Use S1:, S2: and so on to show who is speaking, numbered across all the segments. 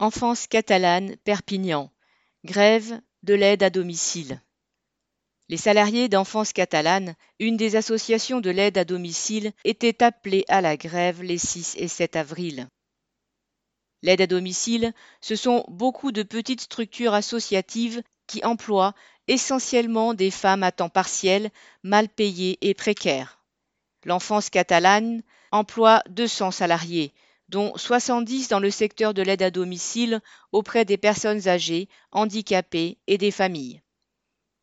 S1: Enfance catalane, Perpignan. Grève de l'aide à domicile. Les salariés d'Enfance catalane, une des associations de l'aide à domicile, étaient appelés à la grève les 6 et 7 avril. L'aide à domicile, ce sont beaucoup de petites structures associatives qui emploient essentiellement des femmes à temps partiel, mal payées et précaires. L'Enfance catalane emploie 200 salariés, dont 70 dans le secteur de l'aide à domicile auprès des personnes âgées, handicapées et des familles.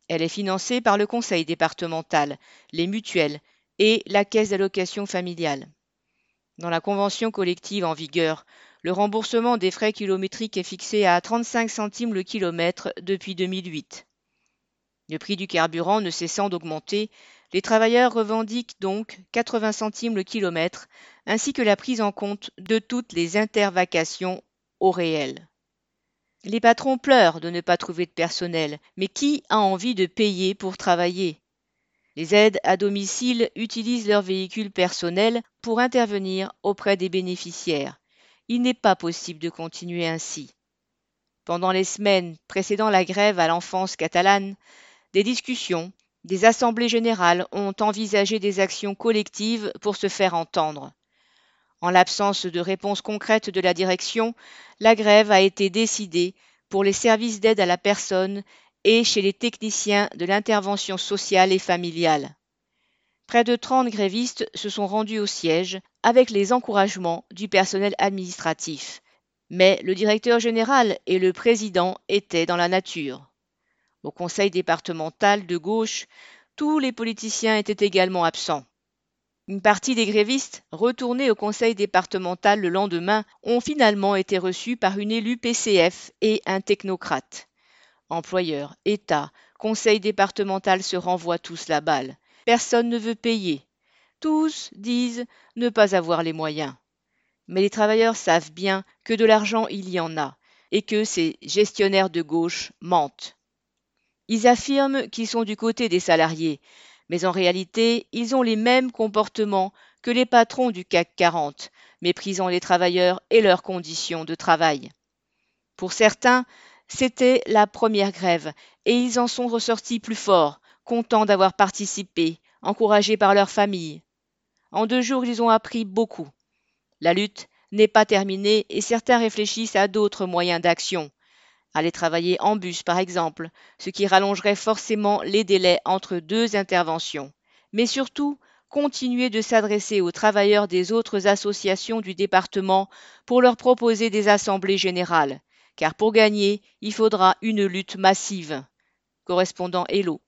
S1: Elle est financée par le conseil départemental, les mutuelles et la caisse d'allocation familiale. Dans la convention collective en vigueur, le remboursement des frais kilométriques est fixé à 35 centimes le kilomètre depuis 2008. Le prix du carburant ne cessant d'augmenter, les travailleurs revendiquent donc 80 centimes le kilomètre, ainsi que la prise en compte de toutes les intervacations au réel. Les patrons pleurent de ne pas trouver de personnel, mais qui a envie de payer pour travailler? Les aides à domicile utilisent leur véhicule personnel pour intervenir auprès des bénéficiaires. Il n'est pas possible de continuer ainsi. Pendant les semaines précédant la grève à l'enfance catalane, des discussions, des assemblées générales ont envisagé des actions collectives pour se faire entendre. En l'absence de réponse concrète de la direction, la grève a été décidée pour les services d'aide à la personne et chez les techniciens de l'intervention sociale et familiale. Près de 30 grévistes se sont rendus au siège avec les encouragements du personnel administratif. Mais le directeur général et le président étaient dans la nature. Au conseil départemental de gauche, tous les politiciens étaient également absents. Une partie des grévistes, retournés au conseil départemental le lendemain, ont finalement été reçus par une élue PCF et un technocrate. Employeurs, État, conseil départemental se renvoient tous la balle. Personne ne veut payer. Tous disent ne pas avoir les moyens. Mais les travailleurs savent bien que de l'argent il y en a, et que ces gestionnaires de gauche mentent. Ils affirment qu'ils sont du côté des salariés, mais en réalité, ils ont les mêmes comportements que les patrons du CAC 40, méprisant les travailleurs et leurs conditions de travail. Pour certains, c'était la première grève, et ils en sont ressortis plus forts, contents d'avoir participé, encouragés par leur famille. En deux jours, ils ont appris beaucoup. La lutte n'est pas terminée et certains réfléchissent à d'autres moyens d'action, aller travailler en bus par exemple, ce qui rallongerait forcément les délais entre deux interventions. Mais surtout, continuer de s'adresser aux travailleurs des autres associations du département pour leur proposer des assemblées générales, car pour gagner, il faudra une lutte massive. Correspondant Hello.